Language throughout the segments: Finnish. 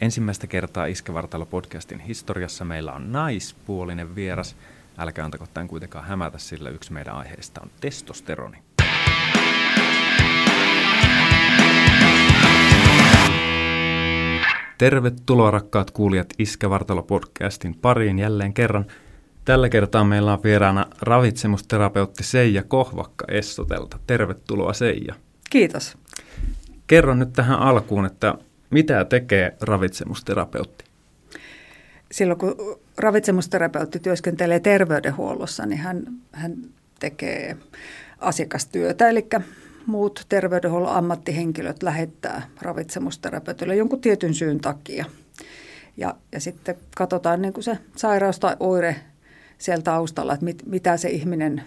Ensimmäistä kertaa Iskevartalo-podcastin historiassa meillä on naispuolinen vieras. Älkää antako tämän kuitenkaan hämätä, sillä yksi meidän aiheista on testosteroni. Tervetuloa rakkaat kuulijat Iskevartalo-podcastin pariin jälleen kerran. Tällä kertaa meillä on vieraana ravitsemusterapeutti Seija Kohvakka Essotelta. Tervetuloa Seija. Kiitos. Kerro nyt tähän alkuun, että mitä tekee ravitsemusterapeutti? Silloin kun ravitsemusterapeutti työskentelee terveydenhuollossa, niin hän, hän tekee asiakastyötä, eli muut terveydenhuollon ammattihenkilöt lähettää ravitsemusterapeutille jonkun tietyn syyn takia. Ja, ja sitten katsotaan niin kuin se sairaus tai oire siellä taustalla, että mit, mitä se ihminen,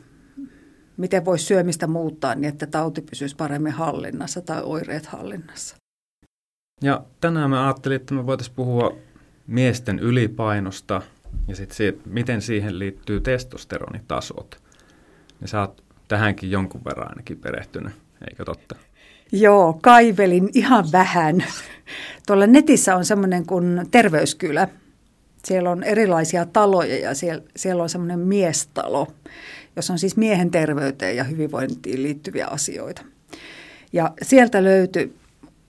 miten voisi syömistä muuttaa niin, että tauti pysyisi paremmin hallinnassa tai oireet hallinnassa. Ja tänään mä ajattelin, että me voitaisiin puhua miesten ylipainosta ja sitten siitä, miten siihen liittyy testosteronitasot. Ja sä oot tähänkin jonkun verran ainakin perehtynyt, eikö totta? Joo, kaivelin ihan vähän. Tuolla netissä on semmoinen kuin terveyskylä. Siellä on erilaisia taloja ja siellä, siellä on semmoinen miestalo, jossa on siis miehen terveyteen ja hyvinvointiin liittyviä asioita. Ja sieltä löytyi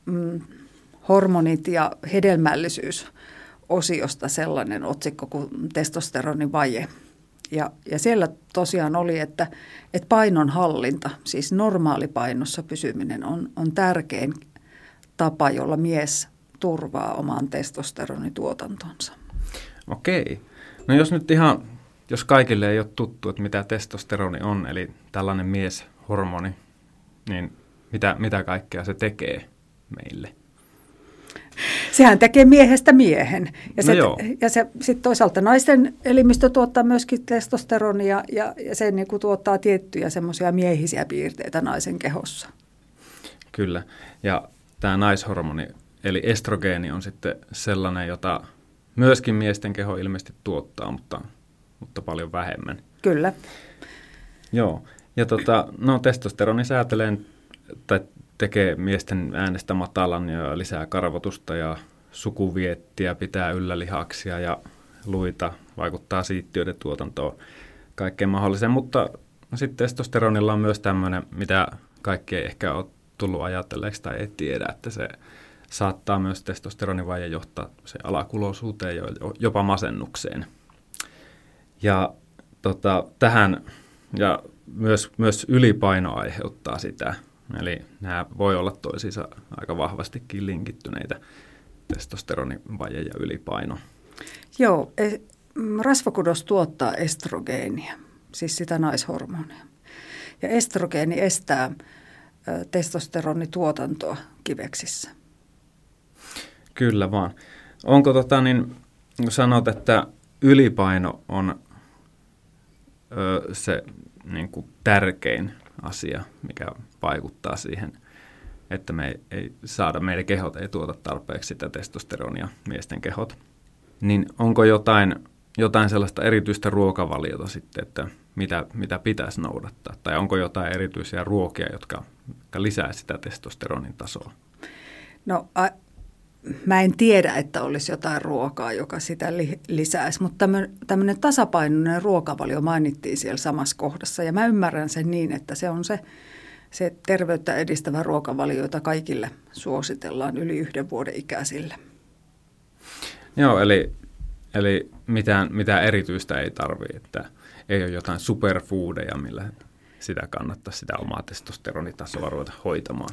mm, hormonit ja hedelmällisyys osiosta sellainen otsikko kuin testosteronin vaje. Ja, ja siellä tosiaan oli, että, että painon hallinta, siis normaalipainossa pysyminen on, on tärkein tapa, jolla mies turvaa oman testosteronituotantonsa. Okei. No jos nyt ihan, jos kaikille ei ole tuttu, että mitä testosteroni on, eli tällainen mieshormoni, niin mitä, mitä kaikkea se tekee meille? Sehän tekee miehestä miehen. Ja, se, no ja se sitten toisaalta naisten elimistö tuottaa myöskin testosteronia ja, ja se niin kuin tuottaa tiettyjä semmoisia miehisiä piirteitä naisen kehossa. Kyllä. Ja tämä naishormoni, eli estrogeeni on sitten sellainen, jota myöskin miesten keho ilmeisesti tuottaa, mutta, mutta paljon vähemmän. Kyllä. Joo. Ja tota, no testosteroni säätelee tai tekee miesten äänestä matalan ja lisää karvotusta ja sukuviettiä, pitää yllä lihaksia ja luita, vaikuttaa siittiöiden tuotantoon, kaikkeen mahdolliseen. Mutta sitten testosteronilla on myös tämmöinen, mitä kaikki ei ehkä ole tullut ajatelleeksi tai ei tiedä, että se saattaa myös testosteronivaje johtaa se alakuloisuuteen ja jopa masennukseen. Ja tota, tähän ja myös, myös ylipaino aiheuttaa sitä. Eli nämä voi olla toisiinsa aika vahvastikin linkittyneitä testosteronivaje ja ylipaino. Joo, e, mm, rasvakudos tuottaa estrogeenia, siis sitä naishormonia. Ja estrogeeni estää testosteronituotantoa kiveksissä. Kyllä vaan. Onko tota niin, sanot, että ylipaino on ö, se niin kuin tärkein asia, mikä vaikuttaa siihen, että me ei, ei saada, meidän kehot ei tuota tarpeeksi sitä testosteronia, miesten kehot. Niin onko jotain, jotain sellaista erityistä ruokavaliota sitten, että mitä, mitä pitäisi noudattaa? Tai onko jotain erityisiä ruokia, jotka, jotka lisää sitä testosteronin tasoa? No a, mä en tiedä, että olisi jotain ruokaa, joka sitä li, lisäisi, mutta tämmöinen tasapainoinen ruokavalio mainittiin siellä samassa kohdassa. Ja mä ymmärrän sen niin, että se on se, se terveyttä edistävä ruokavalio, jota kaikille suositellaan yli yhden vuoden ikäisille. Joo, eli, eli mitään, mitään erityistä ei tarvitse, että ei ole jotain superfoodeja, millä sitä kannattaa sitä omaa testosteronitasoa ruveta hoitamaan.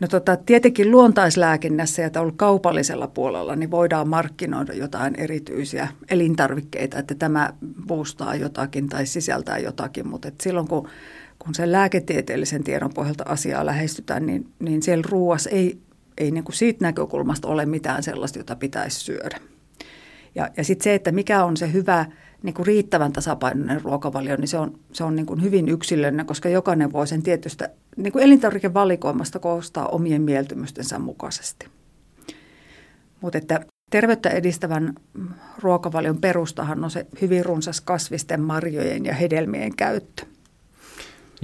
No tota, tietenkin luontaislääkinnässä ja tällä kaupallisella puolella niin voidaan markkinoida jotain erityisiä elintarvikkeita, että tämä boostaa jotakin tai sisältää jotakin, mutta et silloin kun, kun sen lääketieteellisen tiedon pohjalta asiaa lähestytään, niin, niin siellä ruuassa ei, ei niin kuin siitä näkökulmasta ole mitään sellaista, jota pitäisi syödä. Ja, ja sitten se, että mikä on se hyvä niin kuin riittävän tasapainoinen ruokavalio, niin se on, se on niin kuin hyvin yksilöllinen, koska jokainen voi sen tietystä niin kuin elintarvikevalikoimasta koostaa omien mieltymystensä mukaisesti. Mutta että terveyttä edistävän ruokavalion perustahan on se hyvin runsas kasvisten, marjojen ja hedelmien käyttö.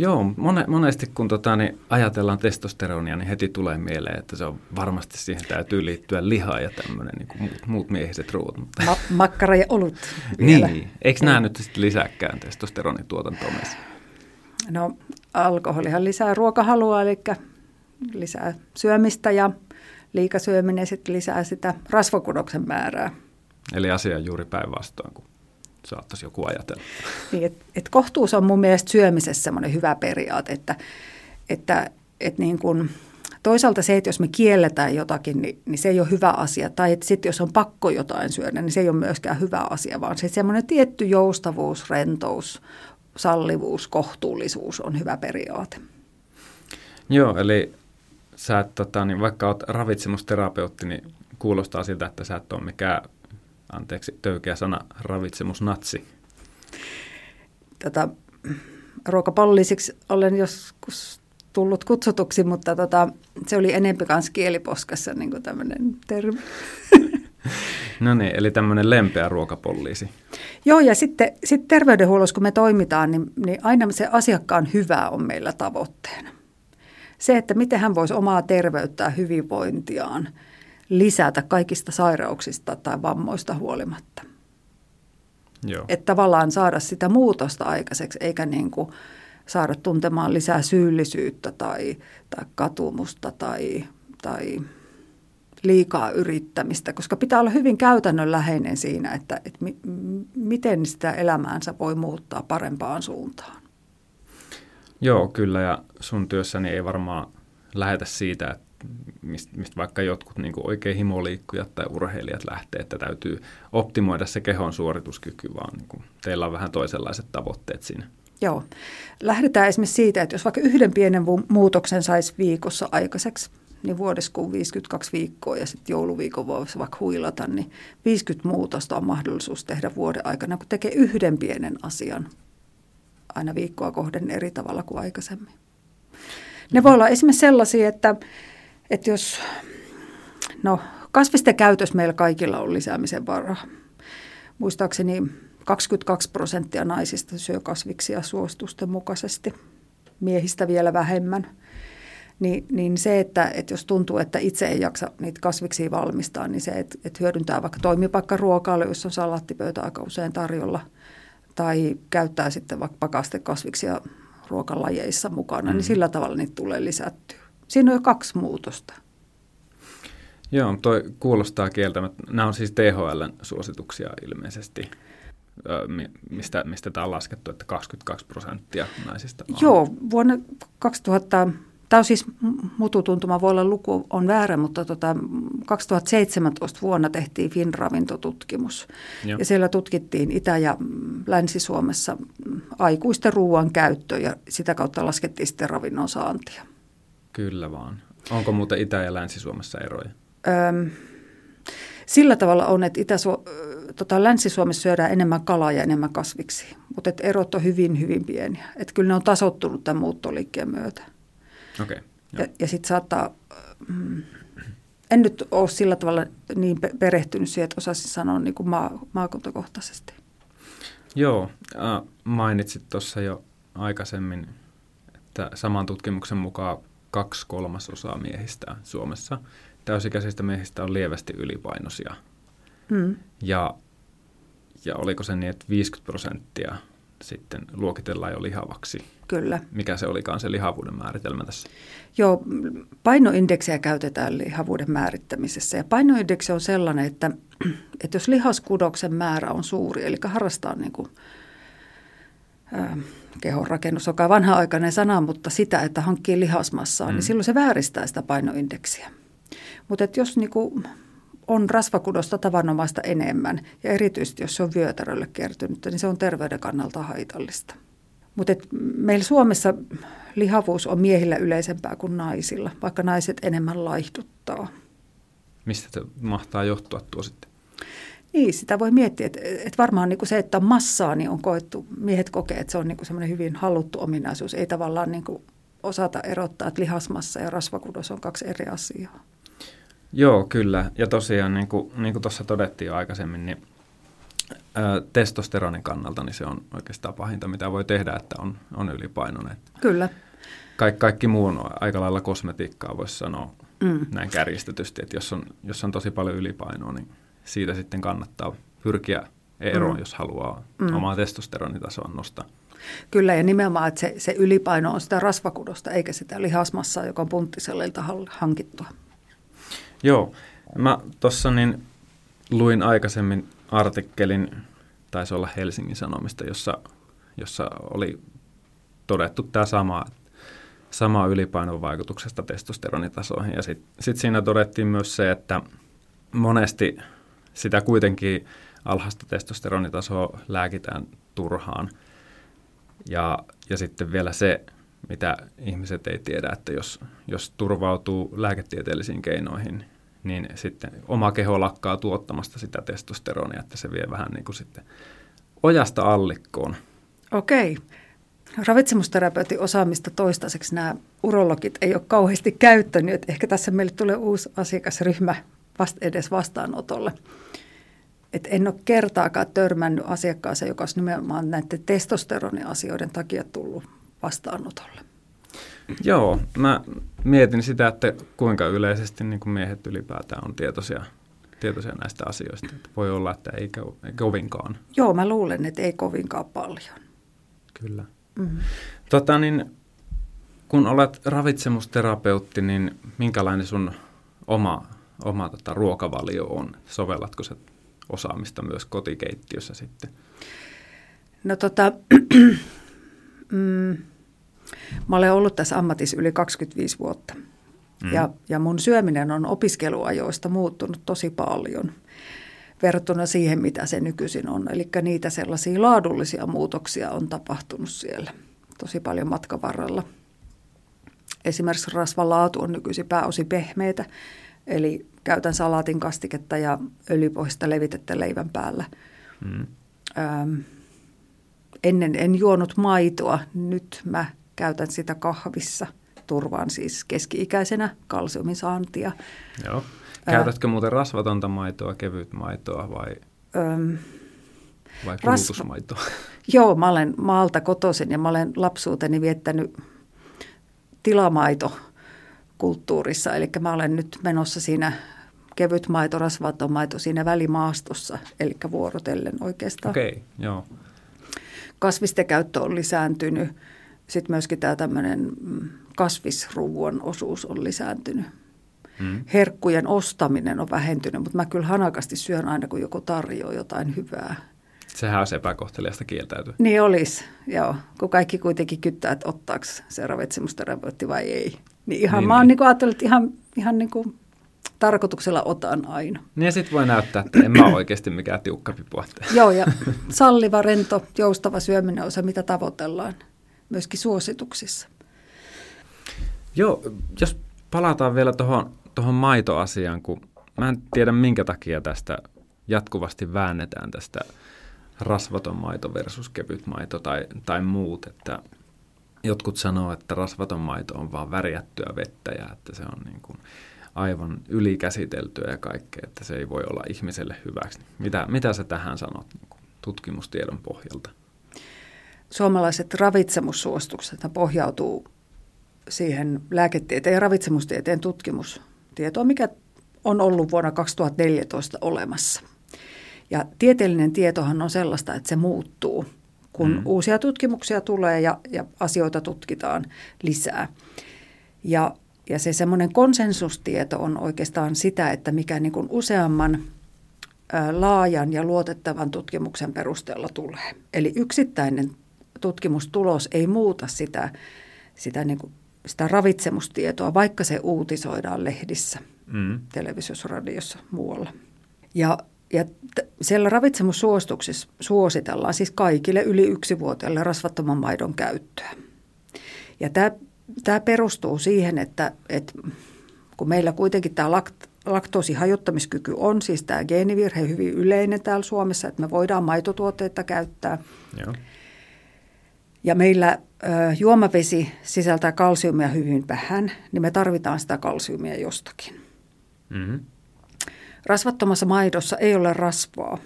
Joo, mone, monesti kun tota, niin ajatellaan testosteronia, niin heti tulee mieleen, että se on varmasti siihen täytyy liittyä liha ja tämmöinen niin kuin muut, muut miehiset ruoat. Mutta... Ma- makkara ja olut vielä. Niin, eikö nämä nyt sitten lisääkään testosteronituotantoa meissä? No alkoholihan lisää ruokahalua, eli lisää syömistä ja liikasyöminen sitten lisää sitä rasvakudoksen määrää. Eli asia on juuri päinvastoin kuin saattaisi joku ajatella. Niin, et, et kohtuus on mun mielestä syömisessä semmoinen hyvä periaate, että, että et niin kun, toisaalta se, että jos me kielletään jotakin, niin, niin se ei ole hyvä asia. Tai että sitten jos on pakko jotain syödä, niin se ei ole myöskään hyvä asia, vaan se semmoinen tietty joustavuus, rentous, sallivuus, kohtuullisuus on hyvä periaate. Joo, eli sä et, tota, niin vaikka olet ravitsemusterapeutti, niin kuulostaa siltä, että sä et ole mikään anteeksi töykeä sana, ravitsemusnatsi? Tota, ruokapallisiksi olen joskus tullut kutsutuksi, mutta tota, se oli enempi kanssa kieliposkassa niin tämmöinen termi. No niin, eli tämmöinen lempeä ruokapolliisi. Joo, ja sitten sit terveydenhuollossa, kun me toimitaan, niin, niin aina se asiakkaan hyvä on meillä tavoitteena. Se, että miten hän voisi omaa terveyttää hyvinvointiaan – lisätä kaikista sairauksista tai vammoista huolimatta. Joo. Että tavallaan saada sitä muutosta aikaiseksi, eikä niin kuin saada tuntemaan lisää syyllisyyttä tai, tai katumusta tai, tai liikaa yrittämistä, koska pitää olla hyvin käytännönläheinen siinä, että, että mi, miten sitä elämäänsä voi muuttaa parempaan suuntaan. Joo, kyllä ja sun työssäni ei varmaan lähetä siitä, että mistä mist vaikka jotkut niin oikein himoliikkujat tai urheilijat lähtee, että täytyy optimoida se kehon suorituskyky, vaan niin kuin teillä on vähän toisenlaiset tavoitteet siinä. Joo. Lähdetään esimerkiksi siitä, että jos vaikka yhden pienen muutoksen saisi viikossa aikaiseksi, niin vuodessa kun 52 viikkoa ja sitten jouluviikon voisi vaikka huilata, niin 50 muutosta on mahdollisuus tehdä vuoden aikana, kun tekee yhden pienen asian aina viikkoa kohden eri tavalla kuin aikaisemmin. Ne voi olla esimerkiksi sellaisia, että että jos, no kasvisten käytös meillä kaikilla on lisäämisen varaa. Muistaakseni 22 prosenttia naisista syö kasviksia suositusten mukaisesti, miehistä vielä vähemmän. Niin, niin se, että, että jos tuntuu, että itse ei jaksa niitä kasviksia valmistaa, niin se, että, että hyödyntää vaikka toimipaikkaruokailu, jos on salaattipöytä aika usein tarjolla, tai käyttää sitten vaikka pakastekasviksia ruokalajeissa mukana, niin mm. niin sillä tavalla niitä tulee lisättyä. Siinä on jo kaksi muutosta. Joo, toi kuulostaa kieltämättä. Nämä on siis THLn suosituksia ilmeisesti, mistä, mistä tämä on laskettu, että 22 prosenttia naisista on. Joo, vuonna 2000, tämä on siis mututuntuma, voi olla luku on väärä, mutta tota, 2017 vuonna tehtiin Finravintotutkimus. Joo. Ja siellä tutkittiin Itä- ja Länsi-Suomessa aikuisten ruoan käyttö ja sitä kautta laskettiin sitten ravinnon saantia. Kyllä vaan. Onko muuten Itä- ja Länsi-Suomessa eroja? Öm, sillä tavalla on, että Itä- tota, Länsi-Suomessa syödään enemmän kalaa ja enemmän kasviksi, mutta et erot on hyvin, hyvin pieniä. Et kyllä ne on tasottunut tämän muuttoliikkeen myötä. Okay, ja ja sitten saattaa, mm, en nyt ole sillä tavalla niin perehtynyt siihen, että osaisin sanoa niin kuin maa, maakuntakohtaisesti. Joo, äh, mainitsit tuossa jo aikaisemmin, että saman tutkimuksen mukaan kaksi kolmasosaa miehistä Suomessa, täysikäisistä miehistä on lievästi ylipainoisia. Mm. Ja, ja oliko se niin, että 50 prosenttia sitten luokitellaan jo lihavaksi? Kyllä. Mikä se olikaan se lihavuuden määritelmä tässä? Joo, painoindeksiä käytetään lihavuuden määrittämisessä. Ja painoindeksi on sellainen, että, että jos lihaskudoksen määrä on suuri, eli harrastaa niin kuin, kehonrakennus, joka on vanha-aikainen sana, mutta sitä, että hankkii lihasmassaa, niin mm. niin silloin se vääristää sitä painoindeksiä. Mutta jos niinku on rasvakudosta tavanomaista enemmän, ja erityisesti jos se on vyötärölle kertynyt, niin se on terveyden kannalta haitallista. Mutta meillä Suomessa lihavuus on miehillä yleisempää kuin naisilla, vaikka naiset enemmän laihduttaa. Mistä se mahtaa johtua tuo sitten? Niin, sitä voi miettiä, että, että varmaan niin kuin se, että on massaa, niin on koettu, miehet kokee, että se on niin kuin semmoinen hyvin haluttu ominaisuus. Ei tavallaan niin kuin osata erottaa, että lihasmassa ja rasvakudos on kaksi eri asiaa. Joo, kyllä. Ja tosiaan, niin kuin, niin kuin tuossa todettiin jo aikaisemmin, niin testosteronin kannalta niin se on oikeastaan pahinta, mitä voi tehdä, että on, on ylipainoinen. Kyllä. Kaik, kaikki muu on aika lailla kosmetiikkaa, voisi sanoa mm. näin kärjistetysti, että jos on, jos on tosi paljon ylipainoa, niin siitä sitten kannattaa pyrkiä eroon, mm. jos haluaa mm. omaa testosteronitasoa nostaa. Kyllä, ja nimenomaan, että se, se ylipaino on sitä rasvakudosta, eikä sitä lihasmassaa, joka on punttisellilta hankittua. Joo, mä tuossa niin luin aikaisemmin artikkelin, taisi olla Helsingin Sanomista, jossa, jossa oli todettu tämä sama, sama ylipainon vaikutuksesta testosteronitasoihin. Ja sitten sit siinä todettiin myös se, että monesti sitä kuitenkin alhaista testosteronitasoa lääkitään turhaan. Ja, ja sitten vielä se, mitä ihmiset ei tiedä, että jos, jos turvautuu lääketieteellisiin keinoihin, niin sitten oma keho lakkaa tuottamasta sitä testosteronia, että se vie vähän niin kuin sitten ojasta allikkoon. Okei. Ravitsemusterapeutin osaamista toistaiseksi nämä urologit ei ole kauheasti käyttänyt, että ehkä tässä meille tulee uusi asiakasryhmä vasta edes vastaanotolle. Et en ole kertaakaan törmännyt asiakkaaseen, joka olisi nimenomaan näiden testosteroniasioiden takia tullut vastaanotolle. Joo, mä mietin sitä, että kuinka yleisesti niin kuin miehet ylipäätään on tietoisia, tietoisia näistä asioista. Että voi olla, että ei, ei kovinkaan. Joo, mä luulen, että ei kovinkaan paljon. Kyllä. Mm-hmm. Tota, niin, kun olet ravitsemusterapeutti, niin minkälainen sun oma, oma tota, ruokavalio on? Sovellatko se osaamista myös kotikeittiössä sitten? No tota, mm, Mä olen ollut tässä ammatissa yli 25 vuotta. Mm. Ja, ja mun syöminen on opiskeluajoista muuttunut tosi paljon verrattuna siihen, mitä se nykyisin on. Eli niitä sellaisia laadullisia muutoksia on tapahtunut siellä tosi paljon matkan varrella. Esimerkiksi rasvan laatu on nykyisin pääosin pehmeitä, eli käytän salaatin kastiketta ja öljypohjista levitettä leivän päällä. Mm. Öm, ennen en juonut maitoa, nyt mä käytän sitä kahvissa. Turvaan siis keski-ikäisenä kalsiumin saantia. Joo. Käytätkö Ää, muuten rasvatonta maitoa, kevyt maitoa vai, öm, vai kulutusmaitoa? Rasva, joo, mä olen maalta kotoisin ja mä olen lapsuuteni viettänyt tilamaito kulttuurissa. Eli mä olen nyt menossa siinä kevyt maito, rasvaton maito siinä välimaastossa, eli vuorotellen oikeastaan. Okei, okay, joo. Kasvisten käyttö on lisääntynyt sitten myöskin tämä tämmöinen mm, kasvisruuan osuus on lisääntynyt. Mm. Herkkujen ostaminen on vähentynyt, mutta mä kyllä hanakasti syön aina, kun joku tarjoaa jotain hyvää. Sehän olisi epäkohteliasta kieltäytyä. Niin olisi, joo. Kun kaikki kuitenkin kyttää, että ottaako se ravitsemusterapeutti vai ei. Niin ihan, niin, mä oon niin. niin ajatellut, että ihan, ihan niin kuin tarkoituksella otan aina. Niin ja sitten voi näyttää, että en mä ole oikeasti mikään tiukka Joo, ja salliva, rento, joustava syöminen on se, mitä tavoitellaan myöskin suosituksissa. Joo, jos palataan vielä tuohon tohon maitoasiaan, kun mä en tiedä minkä takia tästä jatkuvasti väännetään tästä rasvaton maito versus kevyt maito tai, tai muut, että jotkut sanoo, että rasvaton maito on vaan väriättyä vettä ja että se on niin kuin aivan ylikäsiteltyä ja kaikkea, että se ei voi olla ihmiselle hyväksi. Mitä, mitä sä tähän sanot niin kuin tutkimustiedon pohjalta? suomalaiset ravitsemussuositukset pohjautuu siihen lääketieteen ja ravitsemustieteen tutkimustietoon, mikä on ollut vuonna 2014 olemassa. Ja tieteellinen tietohan on sellaista, että se muuttuu, kun mm. uusia tutkimuksia tulee ja, ja asioita tutkitaan lisää. Ja, ja se semmoinen konsensustieto on oikeastaan sitä, että mikä niin kuin useamman ä, laajan ja luotettavan tutkimuksen perusteella tulee. Eli yksittäinen tutkimustulos ei muuta sitä, sitä, niin kuin, sitä ravitsemustietoa, vaikka se uutisoidaan lehdissä, mm. televisiossa, radiossa, muualla. Ja, ja t- siellä ravitsemussuosituksissa suositellaan siis kaikille yli yksivuotiaille rasvattoman maidon käyttöä. Ja tämä, tämä perustuu siihen, että, että kun meillä kuitenkin tämä lakt, laktoosihajottamiskyky on, siis tämä geenivirhe hyvin yleinen täällä Suomessa, että me voidaan maitotuotteita käyttää. Joo. Ja meillä ö, juomavesi sisältää kalsiumia hyvin vähän, niin me tarvitaan sitä kalsiumia jostakin. Mm-hmm. Rasvattomassa maidossa ei ole rasvaa.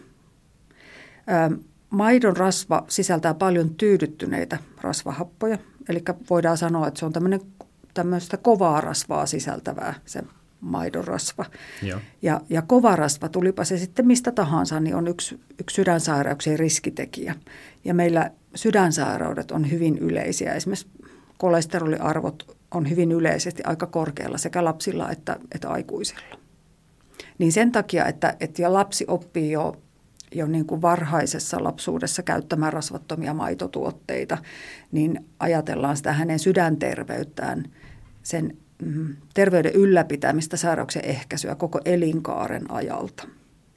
Maidon rasva sisältää paljon tyydyttyneitä rasvahappoja, eli voidaan sanoa, että se on tämmöistä kovaa rasvaa sisältävää se maidon rasva. Joo. Ja, ja kova rasva, tulipa se sitten mistä tahansa, niin on yksi, yksi sydänsairauksien riskitekijä. Ja meillä sydänsairaudet on hyvin yleisiä. Esimerkiksi kolesteroliarvot on hyvin yleisesti aika korkealla sekä lapsilla että, että aikuisilla. Niin sen takia, että, että ja lapsi oppii jo, jo niin kuin varhaisessa lapsuudessa käyttämään rasvattomia maitotuotteita, niin ajatellaan sitä hänen sydänterveyttään, sen mm, terveyden ylläpitämistä, sairauksien ehkäisyä koko elinkaaren ajalta.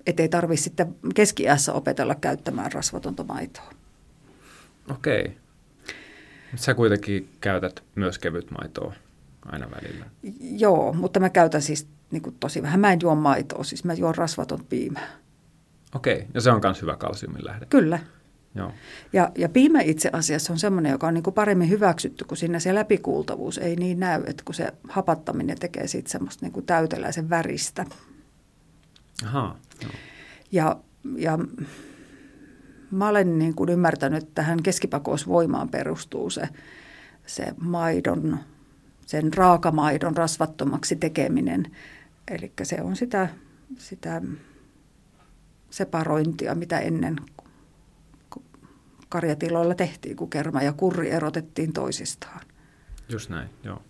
Että ei tarvitse sitten keski opetella käyttämään rasvatonta maitoa. Okei. Sä kuitenkin käytät myös kevytmaitoa aina välillä. Joo, mutta mä käytän siis niin kuin tosi vähän. Mä en juo maitoa, siis mä juon rasvaton piimää. Okei, ja se on myös hyvä kalsiumin lähde. Kyllä. Joo. Ja, ja piimä itse asiassa on semmoinen, joka on niin kuin paremmin hyväksytty, kun siinä se läpikuultavuus ei niin näy, että kun se hapattaminen tekee siitä semmoista niin kuin täyteläisen väristä. Aha, joo. Ja, ja mä olen niin kuin ymmärtänyt, että tähän keskipakousvoimaan perustuu se, se maidon, sen raakamaidon rasvattomaksi tekeminen. Eli se on sitä, sitä separointia, mitä ennen karjatiloilla tehtiin, kun kerma ja kurri erotettiin toisistaan. Just näin, joo.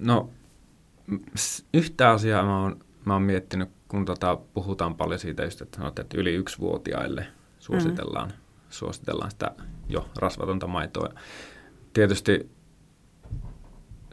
No, yhtä asiaa mä oon, mä oon miettinyt, kun tota, puhutaan paljon siitä just, että, sanot, että yli yksivuotiaille suositellaan, mm. suositellaan sitä jo rasvatonta maitoa. Tietysti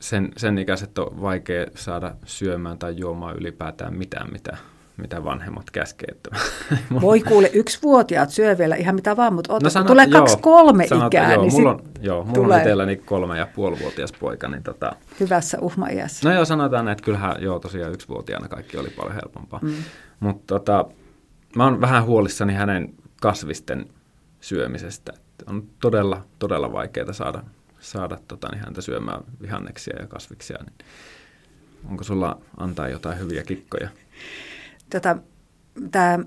sen, sen ikäiset on vaikea saada syömään tai juomaan ylipäätään mitään, mitä mitä vanhemmat käskee. Voi kuule, yksivuotiaat syö vielä ihan mitä vaan, mutta oota, no sanot, tulee kaksi kolme sanot, ikää. Joo, niin mulla on, joo, mulla tulee... on itselläni kolme ja puolivuotias poika. Niin tota... Hyvässä uhmaiässä. No joo, sanotaan, että kyllähän joo, tosiaan yksivuotiaana kaikki oli paljon helpompaa. Mm. Mutta tota, mä oon vähän huolissani hänen kasvisten syömisestä. On todella, todella vaikeaa saada, saada tota, niin häntä syömään vihanneksia ja kasviksia. Niin onko sulla antaa jotain hyviä kikkoja? Tota, tämä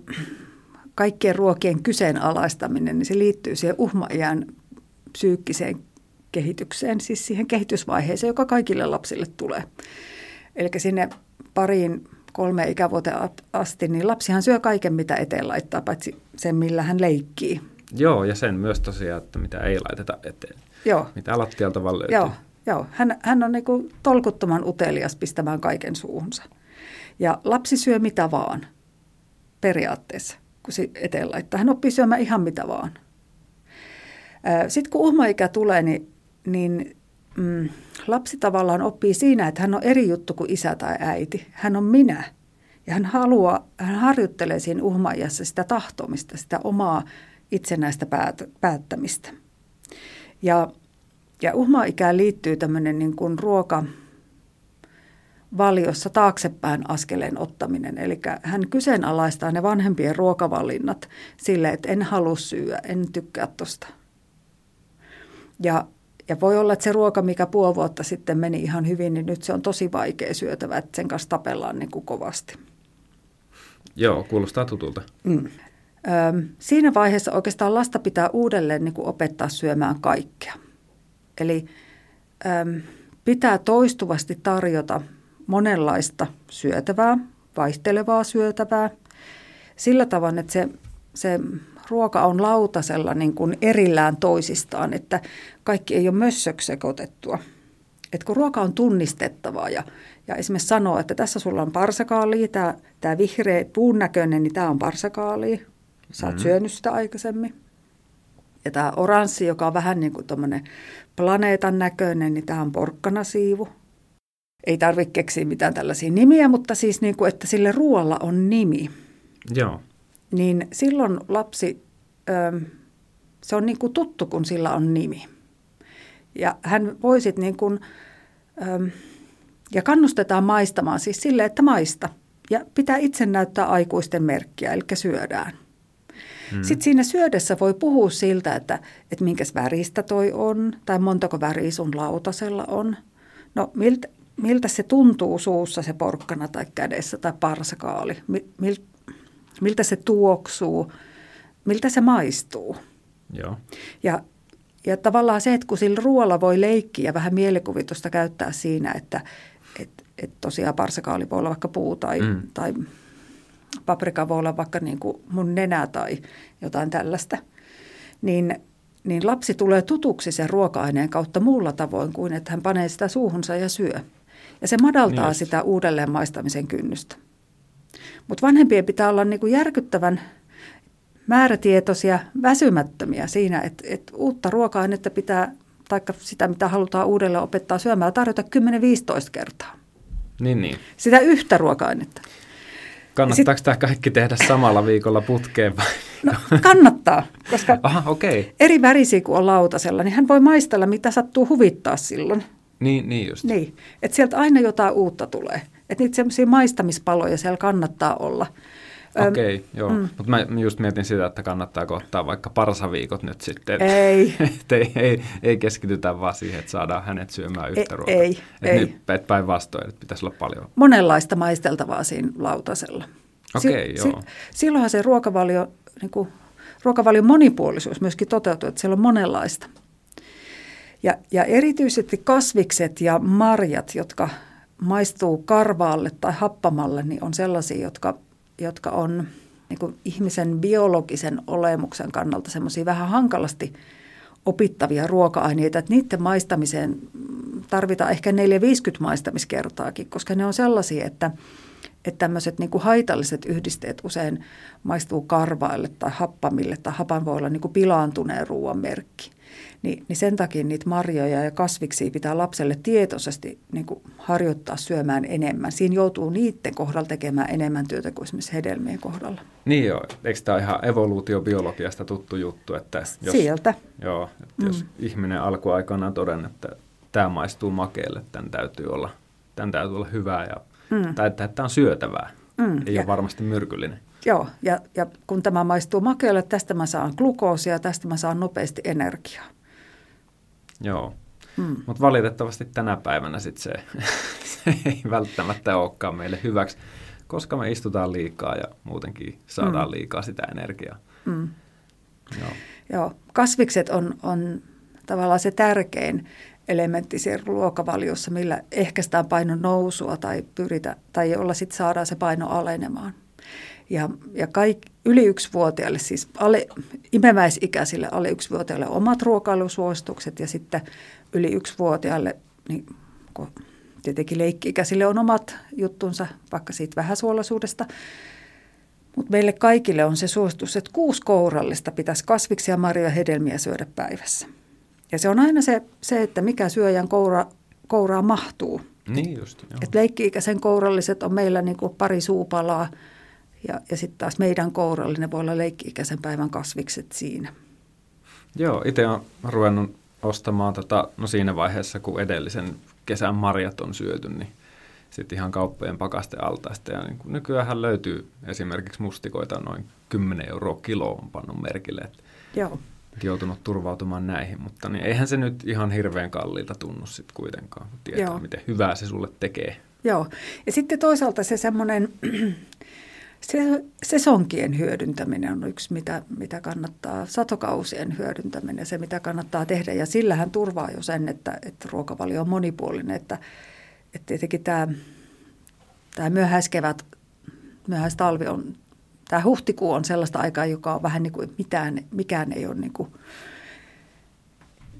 kaikkien ruokien kyseenalaistaminen, niin se liittyy siihen uhmaiän psyykkiseen kehitykseen, siis siihen kehitysvaiheeseen, joka kaikille lapsille tulee. Eli sinne pariin kolme ikävuoteen asti, niin lapsihan syö kaiken, mitä eteen laittaa, paitsi sen, millä hän leikkii. Joo, ja sen myös tosiaan, että mitä ei laiteta eteen. Joo. Mitä lattialta vaan löytyy. Joo, joo. Hän, hän on niin tolkuttoman utelias pistämään kaiken suuhunsa. Ja lapsi syö mitä vaan periaatteessa, kun se eteen laittaa. Hän oppii syömään ihan mitä vaan. Sitten kun uhmaikä tulee, niin, niin mm, lapsi tavallaan oppii siinä, että hän on eri juttu kuin isä tai äiti. Hän on minä. Ja hän haluaa, hän harjoittelee siinä uhmaijassa sitä tahtomista, sitä omaa itsenäistä päät, päättämistä. Ja, ja uhmaikään liittyy tämmöinen niin kuin ruoka, valiossa taaksepäin askeleen ottaminen. Eli hän kyseenalaistaa ne vanhempien ruokavalinnat sille, että en halua syödä, en tykkää tuosta. Ja, ja voi olla, että se ruoka, mikä puoli vuotta sitten meni ihan hyvin, niin nyt se on tosi vaikea syötävä, että sen kanssa tapellaan niin kuin kovasti. Joo, kuulostaa tutulta. Mm. Siinä vaiheessa oikeastaan lasta pitää uudelleen niin kuin opettaa syömään kaikkea. Eli pitää toistuvasti tarjota monenlaista syötävää, vaihtelevaa syötävää, sillä tavalla, että se, se ruoka on lautasella niin kuin erillään toisistaan, että kaikki ei ole mössöksi sekoitettua. Et kun ruoka on tunnistettavaa ja, ja esimerkiksi sanoo, että tässä sulla on parsakaalia, tämä, tämä vihreä puun näköinen, niin tämä on parsakaalia. Sä oot mm-hmm. syönyt sitä aikaisemmin. Ja tämä oranssi, joka on vähän niin kuin planeetan näköinen, niin tämä on porkkanasiivu ei tarvitse keksiä mitään tällaisia nimiä, mutta siis niin kuin, että sille ruoalla on nimi. Joo. Niin silloin lapsi, se on niin kuin tuttu, kun sillä on nimi. Ja hän voisit niin kuin, ja kannustetaan maistamaan siis sille, että maista. Ja pitää itse näyttää aikuisten merkkiä, eli syödään. Hmm. Sitten siinä syödessä voi puhua siltä, että, että minkäs väristä toi on, tai montako väriä sun lautasella on. No miltä, miltä se tuntuu suussa se porkkana tai kädessä tai parsakaali, miltä se tuoksuu, miltä se maistuu. Joo. Ja, ja tavallaan se, että kun sillä ruoalla voi leikkiä ja vähän mielikuvitusta käyttää siinä, että et, et tosiaan parsakaali voi olla vaikka puu tai, mm. tai paprika voi olla vaikka niin kuin mun nenä tai jotain tällaista, niin, niin lapsi tulee tutuksi sen ruoka-aineen kautta muulla tavoin kuin, että hän panee sitä suuhunsa ja syö. Ja se madaltaa niin. sitä uudelleen maistamisen kynnystä. Mutta vanhempien pitää olla niin kuin järkyttävän määrätietoisia, väsymättömiä siinä, että, että uutta ruoka-ainetta pitää, tai sitä mitä halutaan uudelleen opettaa syömään, tarjota 10-15 kertaa. Niin, niin. Sitä yhtä ruoka-ainetta. Kannattaako sit, tämä kaikki tehdä samalla viikolla putkeen vai? No, kannattaa, koska Aha, okay. eri värisiä kuin on lautasella, niin hän voi maistella, mitä sattuu huvittaa silloin. Niin, niin just. Niin, että sieltä aina jotain uutta tulee. Että niitä semmoisia maistamispaloja siellä kannattaa olla. Okei, okay, joo. Mm. Mutta mä just mietin sitä, että kannattaako ottaa vaikka parsaviikot nyt sitten. Ei. ei, ei, ei keskitytä vaan siihen, että saadaan hänet syömään yhtä ei, ruokaa. Ei, et ei. Nyt päinvastoin, että pitäisi olla paljon. Monenlaista maisteltavaa siinä lautasella. Okei, okay, si- joo. Si- silloinhan se ruokavalio, niin kuin, ruokavalion monipuolisuus myöskin toteutuu, että siellä on monenlaista. Ja, ja erityisesti kasvikset ja marjat, jotka maistuu karvaalle tai happamalle, niin on sellaisia, jotka, jotka on niin kuin ihmisen biologisen olemuksen kannalta semmoisia vähän hankalasti opittavia ruoka-aineita, että niiden maistamiseen tarvitaan ehkä 4-50 maistamiskertaakin, koska ne on sellaisia, että, että tämmöiset niin kuin haitalliset yhdisteet usein maistuu karvaille tai happamille tai hapan voi olla niin kuin pilaantuneen ruoan merkki. Niin, niin sen takia niitä marjoja ja kasviksia pitää lapselle tietoisesti niin kuin harjoittaa syömään enemmän. Siinä joutuu niiden kohdalla tekemään enemmän työtä kuin esimerkiksi hedelmien kohdalla. Niin joo, eikö tämä ihan evoluutiobiologiasta tuttu juttu? Että jos, Sieltä. Joo, että mm. jos ihminen alkuaikana todennut, että tämä maistuu makeelle, tämän täytyy olla, tämän täytyy olla hyvää ja, mm. tai että tämä on syötävää. Mm, Ei ja, ole varmasti myrkyllinen. Joo, ja, ja kun tämä maistuu makealle, tästä mä saan glukoosia, tästä mä saan nopeasti energiaa. Joo, mm. mutta valitettavasti tänä päivänä sit se, se ei välttämättä olekaan meille hyväksi, koska me istutaan liikaa ja muutenkin saadaan mm. liikaa sitä energiaa. Mm. Joo. Joo, kasvikset on, on tavallaan se tärkein elementti siellä ruokavaliossa, millä ehkäistään painon nousua tai pyritä, tai jolla sitten saadaan se paino alenemaan. Ja, ja kaik, yli yksivuotiaille, siis alle, imeväisikäisille alle yksivuotiaille omat ruokailusuositukset ja sitten yli yksivuotiaille, niin tietenkin leikki-ikäisille on omat juttunsa, vaikka siitä vähäsuolaisuudesta. Mutta meille kaikille on se suositus, että kuusi kourallista pitäisi kasviksia, marjoja ja hedelmiä syödä päivässä. Ja se on aina se, se että mikä syöjän koura, kouraa mahtuu. Niin just, joo. Et leikki-ikäisen kouralliset on meillä niin kuin pari suupalaa – ja, ja sitten taas meidän kourallinen voi olla leikki-ikäisen päivän kasvikset siinä. Joo, itse olen ruvennut ostamaan tota, no siinä vaiheessa, kun edellisen kesän marjat on syöty, niin sitten ihan kauppojen pakastealtaista. Ja niin nykyään löytyy esimerkiksi mustikoita noin 10 euroa kiloon pannut merkille. Että Joo. joutunut turvautumaan näihin, mutta niin eihän se nyt ihan hirveän kalliilta tunnu sitten kuitenkaan, kun tietää, Joo. miten hyvää se sulle tekee. Joo, ja sitten toisaalta se semmoinen se, sesonkien hyödyntäminen on yksi, mitä, mitä kannattaa, satokausien hyödyntäminen, se mitä kannattaa tehdä. Ja sillähän turvaa jo sen, että, että ruokavalio on monipuolinen. Että, että tietenkin tämä, tämä myöhäiskevät, myöhäistalvi on, tämä huhtikuu on sellaista aikaa, joka on vähän niin kuin mitään, mikään ei ole niin kuin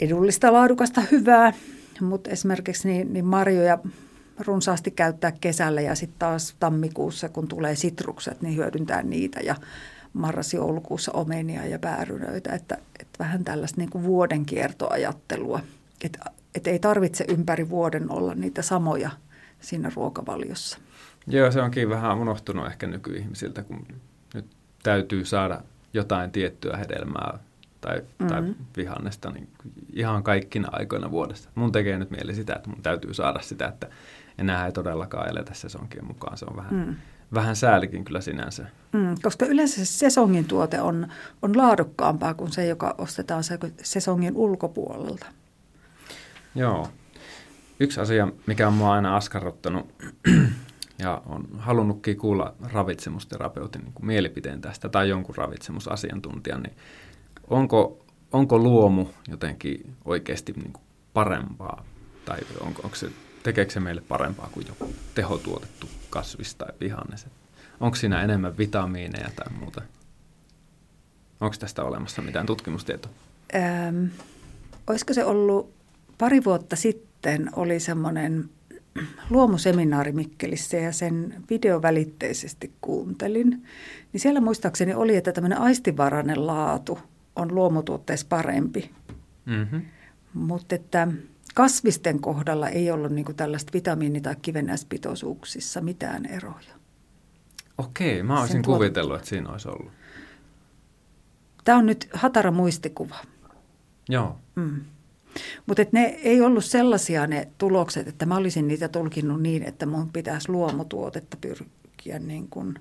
edullista, laadukasta, hyvää. Mutta esimerkiksi niin, niin marjoja runsaasti käyttää kesällä ja sitten taas tammikuussa, kun tulee sitrukset, niin hyödyntää niitä ja marras-joulukuussa omenia ja päärynöitä, että, että vähän tällaista niin kuin vuoden kiertoajattelua, että, että ei tarvitse ympäri vuoden olla niitä samoja siinä ruokavaliossa. Joo, se onkin vähän unohtunut ehkä nykyihmisiltä, kun nyt täytyy saada jotain tiettyä hedelmää tai, mm-hmm. tai vihannesta niin ihan kaikkina aikoina vuodesta. Mun tekee nyt mieli sitä, että mun täytyy saada sitä, että enää ei todellakaan eletä sesonkien mukaan. Se on vähän, mm. vähän säälikin kyllä sinänsä. Mm, koska yleensä se sesongin tuote on, on laadukkaampaa kuin se, joka ostetaan se sesongin ulkopuolelta. Joo. Yksi asia, mikä on mua aina askarruttanut ja on halunnutkin kuulla ravitsemusterapeutin niin kuin mielipiteen tästä tai jonkun ravitsemusasiantuntijan, niin onko, onko luomu jotenkin oikeasti niin kuin parempaa tai onko, onko se, tekeekö se meille parempaa kuin joku tehotuotettu kasvis tai vihannes? Onko siinä enemmän vitamiineja tai muuta? Onko tästä olemassa mitään tutkimustietoa? Ähm, olisiko se ollut pari vuotta sitten oli semmoinen luomuseminaari Mikkelissä ja sen videovälitteisesti kuuntelin, niin siellä muistaakseni oli, että tämmöinen aistivarainen laatu on luomutuotteessa parempi. Mm-hmm. Mutta että kasvisten kohdalla ei ollut niin kuin tällaista vitamiini- tai kivennäispitoisuuksissa mitään eroja. Okei, mä olisin tuot... kuvitellut, että siinä olisi ollut. Tämä on nyt hatara muistikuva. Joo. Mm. Mutta ne ei ollut sellaisia ne tulokset, että mä olisin niitä tulkinnut niin, että mun pitäisi luomutuotetta pyrkiä niin kuin,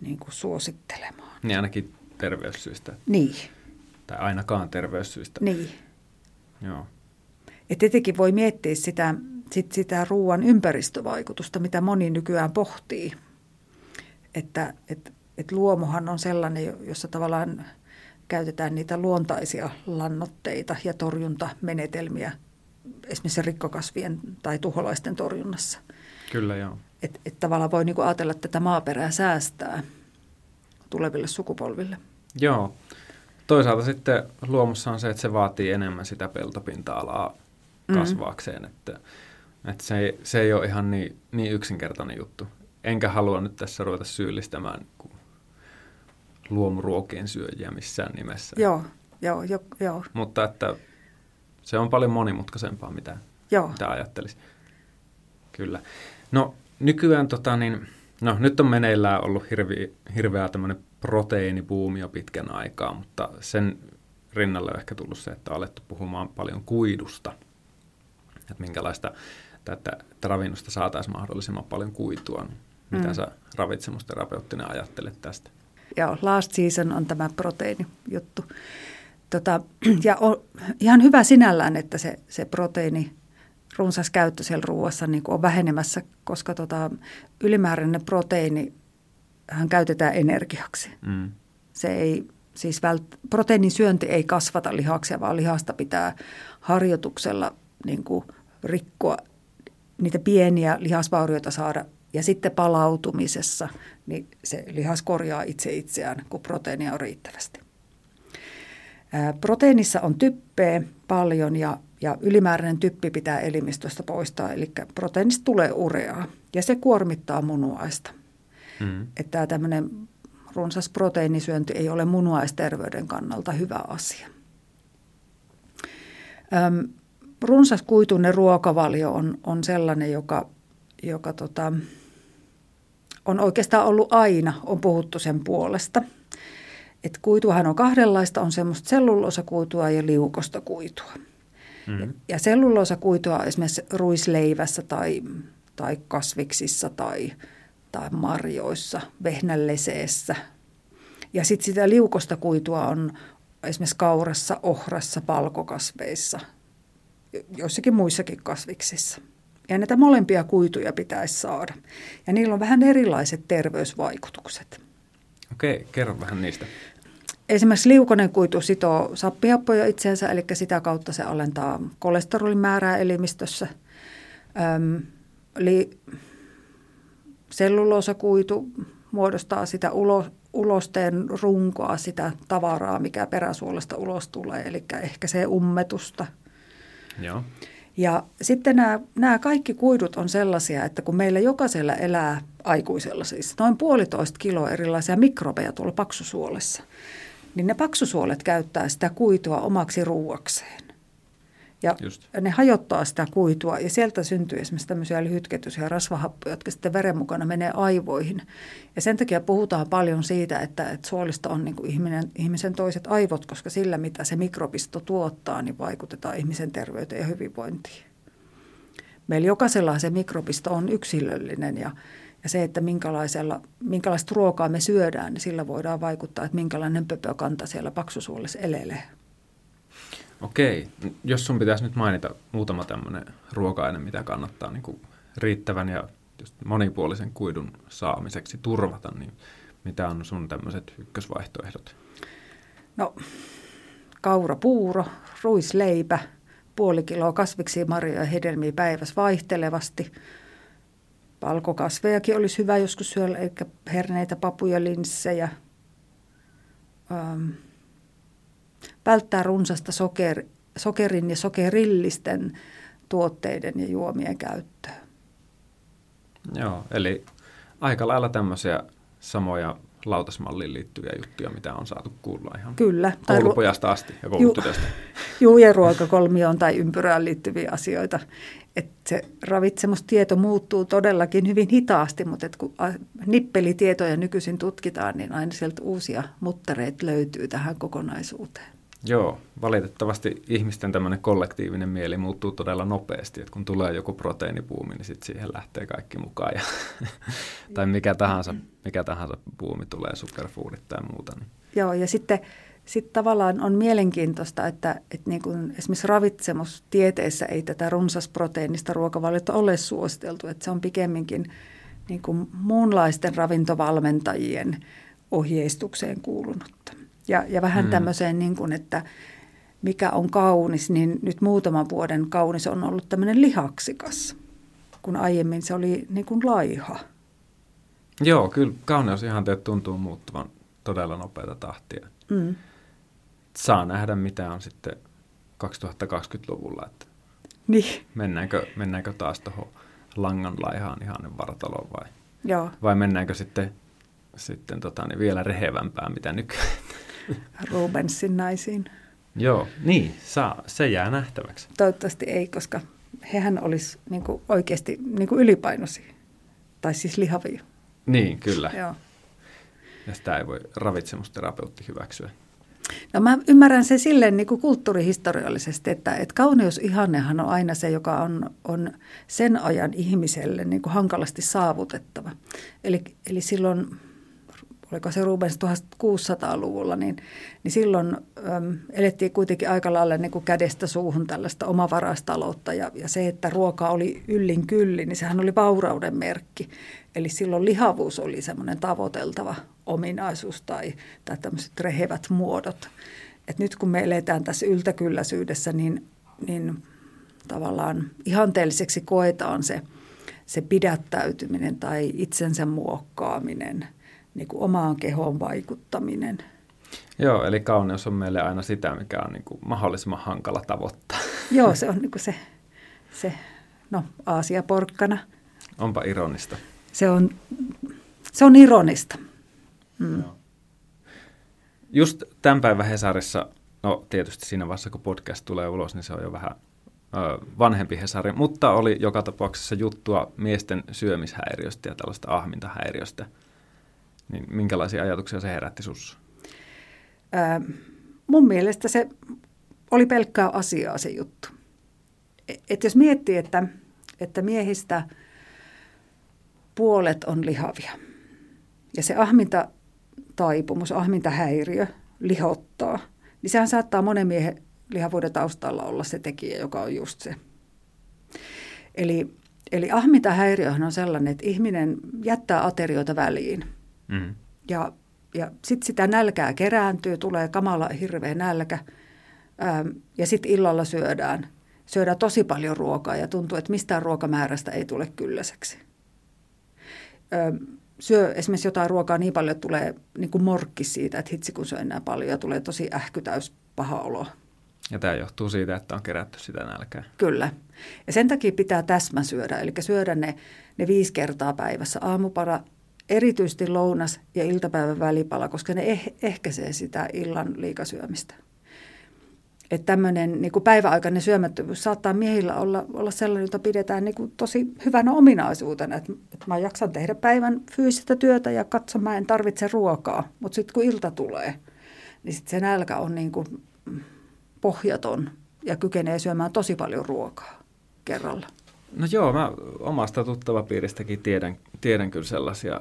niin kuin suosittelemaan. Niin ainakin terveyssyistä. Niin. Tai ainakaan terveyssyistä. Niin. Joo. Ja tietenkin voi miettiä sitä, sit sitä ruoan ympäristövaikutusta, mitä moni nykyään pohtii. Että et, et luomuhan on sellainen, jossa tavallaan käytetään niitä luontaisia lannoitteita ja torjuntamenetelmiä esimerkiksi rikkokasvien tai tuholaisten torjunnassa. Kyllä, joo. Että et tavallaan voi niinku ajatella, että tätä maaperää säästää tuleville sukupolville. Joo. Toisaalta sitten luomussa on se, että se vaatii enemmän sitä peltopinta-alaa. Kasvaakseen, mm. että, että se, ei, se ei ole ihan niin, niin yksinkertainen juttu. Enkä halua nyt tässä ruveta syyllistämään luomuruokien syöjiä missään nimessä. Joo, joo, jo, joo. Mutta että se on paljon monimutkaisempaa, mitä, joo. mitä ajattelisi. Kyllä. No nykyään tota, niin, no, nyt on meneillään ollut hirvi, hirveä tämmöinen proteiinibuumi jo pitkän aikaa, mutta sen rinnalle on ehkä tullut se, että on alettu puhumaan paljon kuidusta. Että minkälaista, että, että ravinnosta saataisiin mahdollisimman paljon kuitua. Mitä mm. sä ravitsemusterapeuttinen ajattelet tästä? Joo, last season on tämä proteiinijuttu. Tota, ja on ihan hyvä sinällään, että se, se proteiini, runsas käyttö siellä ruoassa niin on vähenemässä, koska tota, ylimääräinen proteiini hän käytetään energiaksi. Mm. Se ei, siis vält, proteiinin syönti ei kasvata lihaksia, vaan lihasta pitää harjoituksella niin kuin rikkoa niitä pieniä lihasvaurioita saada ja sitten palautumisessa niin se lihas korjaa itse itseään, kun proteiinia on riittävästi. Proteiinissa on typpeä paljon ja, ja ylimääräinen typpi pitää elimistöstä poistaa, eli proteiinista tulee ureaa ja se kuormittaa munuaista. Mm. Että tämä tämmöinen runsas proteiinisyönti ei ole munuaisterveyden kannalta hyvä asia. Öm, runsas kuituinen ruokavalio on, on sellainen, joka, joka tota, on oikeastaan ollut aina, on puhuttu sen puolesta. Et kuituahan on kahdenlaista, on semmoista selluloosakuitua ja liukosta kuitua. Mm-hmm. Ja selluloosakuitua on esimerkiksi ruisleivässä tai, tai kasviksissa tai, tai marjoissa, vehnälleseessä. Ja sitten sitä liukosta kuitua on esimerkiksi kaurassa, ohrassa, palkokasveissa, joissakin muissakin kasviksissa. Ja näitä molempia kuituja pitäisi saada. Ja niillä on vähän erilaiset terveysvaikutukset. Okei, kerro vähän niistä. Esimerkiksi liukonen kuitu sitoo sappihappoja itseensä, eli sitä kautta se alentaa kolesterolin määrää elimistössä. Öm, li, selluloosakuitu muodostaa sitä ulo, ulosteen runkoa, sitä tavaraa, mikä peräsuolesta ulos tulee, eli ehkä se ummetusta. Joo. Ja sitten nämä, nämä kaikki kuidut on sellaisia, että kun meillä jokaisella elää aikuisella siis noin puolitoista kiloa erilaisia mikrobeja tuolla paksusuolessa, niin ne paksusuolet käyttää sitä kuitua omaksi ruuakseen. Ja Just. ne hajottaa sitä kuitua ja sieltä syntyy esimerkiksi tämmöisiä lyhytketyisiä rasvahappoja, jotka sitten veren mukana menee aivoihin. Ja sen takia puhutaan paljon siitä, että, että suolista on niin kuin ihminen, ihmisen toiset aivot, koska sillä mitä se mikrobisto tuottaa, niin vaikutetaan ihmisen terveyteen ja hyvinvointiin. Meillä jokaisella se mikrobisto on yksilöllinen ja, ja se, että minkälaisella, minkälaista ruokaa me syödään, niin sillä voidaan vaikuttaa, että minkälainen pöpökanta siellä paksusuolessa elelee. Okei, jos sun pitäisi nyt mainita muutama tämmöinen ruoka-aine, mitä kannattaa niin kuin riittävän ja just monipuolisen kuidun saamiseksi turvata, niin mitä on sun tämmöiset ykkösvaihtoehdot? No, kaurapuuro, ruisleipä, puoli kiloa kasviksi marjoja ja hedelmiä päivässä vaihtelevasti. Palkokasvejakin olisi hyvä joskus syödä, eikä herneitä, papuja, linssejä. Ähm, välttää runsasta soker, sokerin ja sokerillisten tuotteiden ja juomien käyttöä. Joo, eli aika lailla tämmöisiä samoja lautasmalliin liittyviä juttuja, mitä on saatu kuulla ihan Kyllä. koulupojasta asti ja koulutytöstä. Juu, ja ruokakolmioon tai ympyrään liittyviä asioita. Et se ravitsemustieto muuttuu todellakin hyvin hitaasti, mutta et kun nippelitietoja nykyisin tutkitaan, niin aina sieltä uusia muttereita löytyy tähän kokonaisuuteen. Joo, valitettavasti ihmisten tämmöinen kollektiivinen mieli muuttuu todella nopeasti, että kun tulee joku proteiinipuumi, niin sitten siihen lähtee kaikki mukaan. Ja, tai mikä tahansa, mikä tahansa puumi tulee, superfoodit tai muuta. Niin. Joo, ja sitten sit tavallaan on mielenkiintoista, että, että niin kuin esimerkiksi ravitsemustieteessä ei tätä runsasproteiinista ruokavaliota ole suositeltu, että se on pikemminkin niin kuin muunlaisten ravintovalmentajien ohjeistukseen kuulunutta. Ja, ja vähän mm. tämmöiseen, niin kuin, että mikä on kaunis, niin nyt muutaman vuoden kaunis on ollut tämmöinen lihaksikas, kun aiemmin se oli niin kuin laiha. Joo, kyllä kauneus ihan tuntuu muuttuvan todella nopeata tahtia. Mm. Saa nähdä, mitä on sitten 2020-luvulla, että niin. mennäänkö, mennäänkö taas tuohon langan laihaan ihan vartaloon vai, Joo. vai mennäänkö sitten, sitten tota, niin vielä rehevämpää, mitä nykyään. Rubensin naisiin. Joo, niin, saa, se jää nähtäväksi. Toivottavasti ei, koska hehän olisi niin kuin oikeasti niin kuin ylipainoisia, tai siis lihavia. Niin, kyllä. Joo. Ja sitä ei voi ravitsemusterapeutti hyväksyä. No mä ymmärrän se silleen niin kuin kulttuurihistoriallisesti, että, että kauneusihannehan on aina se, joka on, on sen ajan ihmiselle niin kuin hankalasti saavutettava. Eli, eli silloin oliko se Rubens 1600-luvulla, niin, niin silloin äm, elettiin kuitenkin aika lailla niin kuin kädestä suuhun tällaista omavarastaloutta ja, ja se, että ruoka oli yllin kyllin, niin sehän oli vaurauden merkki. Eli silloin lihavuus oli semmoinen tavoiteltava ominaisuus tai, tai tämmöiset rehevät muodot. Et nyt kun me eletään tässä yltäkylläisyydessä, niin, niin tavallaan ihanteelliseksi koetaan se, se pidättäytyminen tai itsensä muokkaaminen – niin kuin omaan kehoon vaikuttaminen. Joo, eli kauneus on meille aina sitä, mikä on niin kuin mahdollisimman hankala tavoittaa. Joo, se on niin kuin se, se, no Aasia-porkkana. Onpa ironista. Se on, se on ironista. Mm. Joo. Just tämän päivän Hesarissa, no tietysti siinä vaiheessa kun podcast tulee ulos, niin se on jo vähän ö, vanhempi Hesari, mutta oli joka tapauksessa juttua miesten syömishäiriöstä ja tällaista ahmintahäiriöstä – niin minkälaisia ajatuksia se herätti sinussa? mun mielestä se oli pelkkää asiaa se juttu. E, et jos miettii, että, että miehistä puolet on lihavia ja se ahminta taipumus, ahmintahäiriö lihottaa, niin sehän saattaa monen miehen lihavuuden taustalla olla se tekijä, joka on just se. Eli, eli ahmintahäiriöhän on sellainen, että ihminen jättää aterioita väliin – Mm. Ja, ja sitten sitä nälkää kerääntyy, tulee kamala hirveä nälkä ähm, ja sitten illalla syödään. Syödään tosi paljon ruokaa ja tuntuu, että mistään ruokamäärästä ei tule kylläiseksi. Ähm, syö esimerkiksi jotain ruokaa niin paljon, että tulee niin kuin morkki siitä, että hitsi kun syö enää paljon ja tulee tosi ähkytäys paha olo. Ja tämä johtuu siitä, että on kerätty sitä nälkää. Kyllä. Ja sen takia pitää täsmä syödä, eli syödä ne, ne viisi kertaa päivässä. Aamupara, erityisesti lounas- ja iltapäivän välipala, koska ne eh- ehkäisee sitä illan liikasyömistä. Että tämmöinen niin päiväaikainen syömättömyys saattaa miehillä olla, olla sellainen, jota pidetään niin kuin tosi hyvänä ominaisuutena. Että, että mä jaksan tehdä päivän fyysistä työtä ja katso, mä en tarvitse ruokaa. Mutta sitten kun ilta tulee, niin sitten se nälkä on niin kuin pohjaton ja kykenee syömään tosi paljon ruokaa kerralla. No joo, mä omasta tuttavapiiristäkin tiedän, tiedän kyllä sellaisia,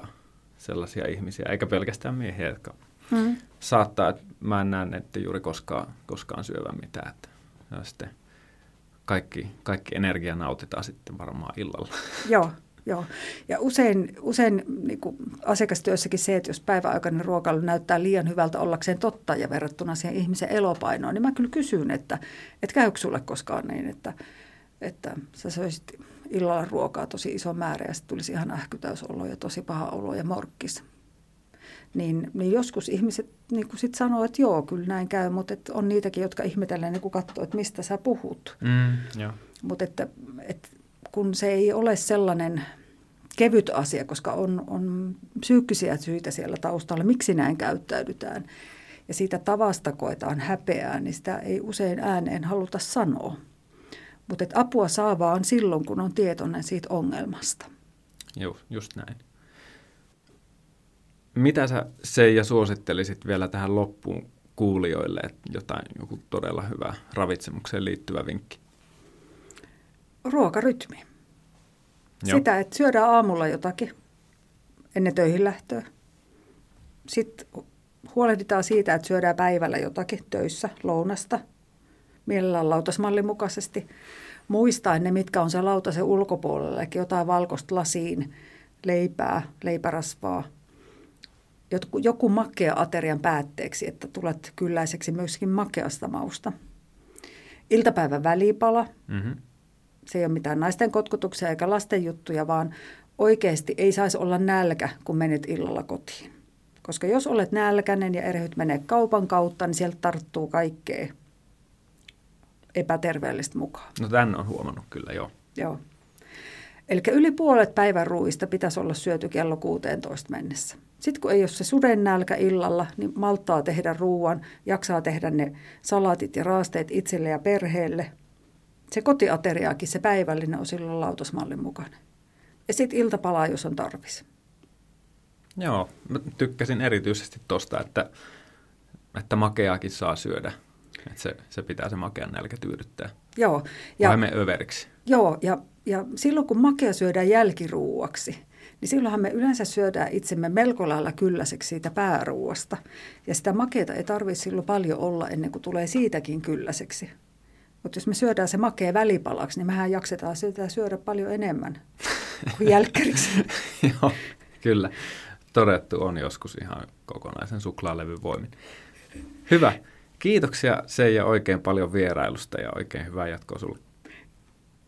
sellaisia ihmisiä, eikä pelkästään miehiä, jotka hmm. saattaa, että mä en näe että juuri koskaan, koskaan syövän mitään. Että, ja sitten kaikki, kaikki energia nautitaan sitten varmaan illalla. Joo, joo. Ja usein, usein niin kuin asiakastyössäkin se, että jos päiväaikainen ruokailu näyttää liian hyvältä ollakseen totta ja verrattuna siihen ihmisen elopainoon, niin mä kyllä kysyn, että, että käykö sulle koskaan niin, että, että sä söisit illalla ruokaa tosi iso määrä ja sitten tulisi ihan ähkytäysolo ja tosi paha olo ja morkkis. Niin, niin joskus ihmiset niin sit sanoo, että joo, kyllä näin käy, mutta et on niitäkin, jotka ihmetellään niin katsoo, että mistä sä puhut. Mm, mutta että, että kun se ei ole sellainen kevyt asia, koska on, on psyykkisiä syitä siellä taustalla, miksi näin käyttäydytään. Ja siitä tavasta koetaan häpeää, niin sitä ei usein ääneen haluta sanoa. Mutta apua saa vaan silloin, kun on tietoinen siitä ongelmasta. Joo, just näin. Mitä sä Seija suosittelisit vielä tähän loppuun kuulijoille, että jotain joku todella hyvä ravitsemukseen liittyvä vinkki? Ruokarytmi. Joo. Sitä, että syödään aamulla jotakin ennen töihin lähtöä. Sitten huolehditaan siitä, että syödään päivällä jotakin töissä, lounasta, mielellään lautasmallin mukaisesti. Muistaen ne, mitkä on se lautasen ulkopuolella, eli jotain valkoista lasiin, leipää, leipärasvaa, joku, joku makea aterian päätteeksi, että tulet kylläiseksi myöskin makeasta mausta. Iltapäivän välipala. Mm-hmm. Se ei ole mitään naisten kotkutuksia eikä lasten juttuja, vaan oikeasti ei saisi olla nälkä, kun menet illalla kotiin. Koska jos olet nälkäinen ja erehdyt menee kaupan kautta, niin sieltä tarttuu kaikkea epäterveellistä mukaan. No tämän on huomannut kyllä, joo. Joo. Eli yli puolet päivän ruuista pitäisi olla syöty kello 16 mennessä. Sitten kun ei ole se suden nälkä illalla, niin malttaa tehdä ruuan, jaksaa tehdä ne salaatit ja raasteet itselle ja perheelle. Se kotiateriaakin, se päivällinen on silloin lautasmallin mukainen. Ja sitten iltapalaa, jos on tarvis. Joo, mä tykkäsin erityisesti tuosta, että, että makeaakin saa syödä. Että se, se pitää se makean nälkä tyydyttää. Joo. Ja, Vai me överiksi. Joo, ja, ja silloin kun makea syödään jälkiruuaksi, niin silloinhan me yleensä syödään itsemme melko lailla kylläiseksi siitä pääruuasta. Ja sitä makeita ei tarvitse silloin paljon olla ennen kuin tulee siitäkin kylläiseksi. Mutta jos me syödään se makea välipalaksi, niin mehän jaksetaan sitä syödä paljon enemmän kuin jälkkäriksi. Joo, kyllä. Todettu on joskus ihan kokonaisen suklaalevyn voimin. Hyvä. Kiitoksia Seija oikein paljon vierailusta ja oikein hyvää jatkoa sinulle.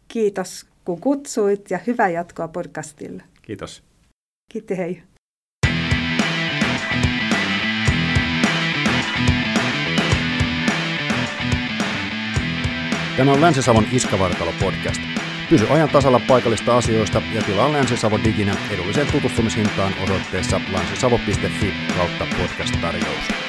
Kiitos kun kutsuit ja hyvää jatkoa podcastille. Kiitos. Kiitti, hei. Tämä on Länsi-Savon Iskavartalo podcast. Pysy ajan tasalla paikallista asioista ja tilaa Länsi-Savo Diginä edulliseen tutustumishintaan osoitteessa länsisavo.fi kautta podcast-tarjous.